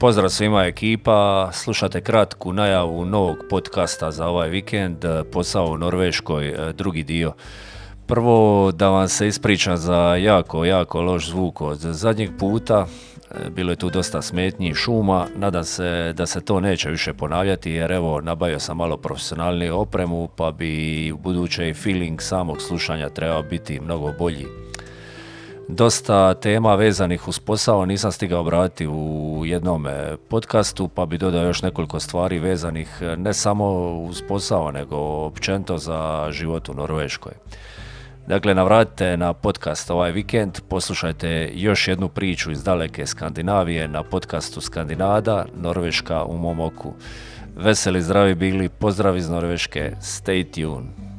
Pozdrav svima ekipa, slušate kratku najavu novog podcasta za ovaj vikend, posao u Norveškoj, e, drugi dio. Prvo da vam se ispričam za jako, jako loš zvuk od zadnjeg puta, e, bilo je tu dosta smetnji šuma, nadam se da se to neće više ponavljati jer evo nabavio sam malo profesionalniju opremu pa bi u buduće feeling samog slušanja trebao biti mnogo bolji dosta tema vezanih uz posao nisam stigao obratiti u jednom podcastu, pa bi dodao još nekoliko stvari vezanih ne samo uz posao, nego općenito za život u Norveškoj. Dakle, navratite na podcast ovaj vikend, poslušajte još jednu priču iz daleke Skandinavije na podcastu Skandinada, Norveška u mom oku. Veseli, zdravi bili, pozdrav iz Norveške, stay tuned.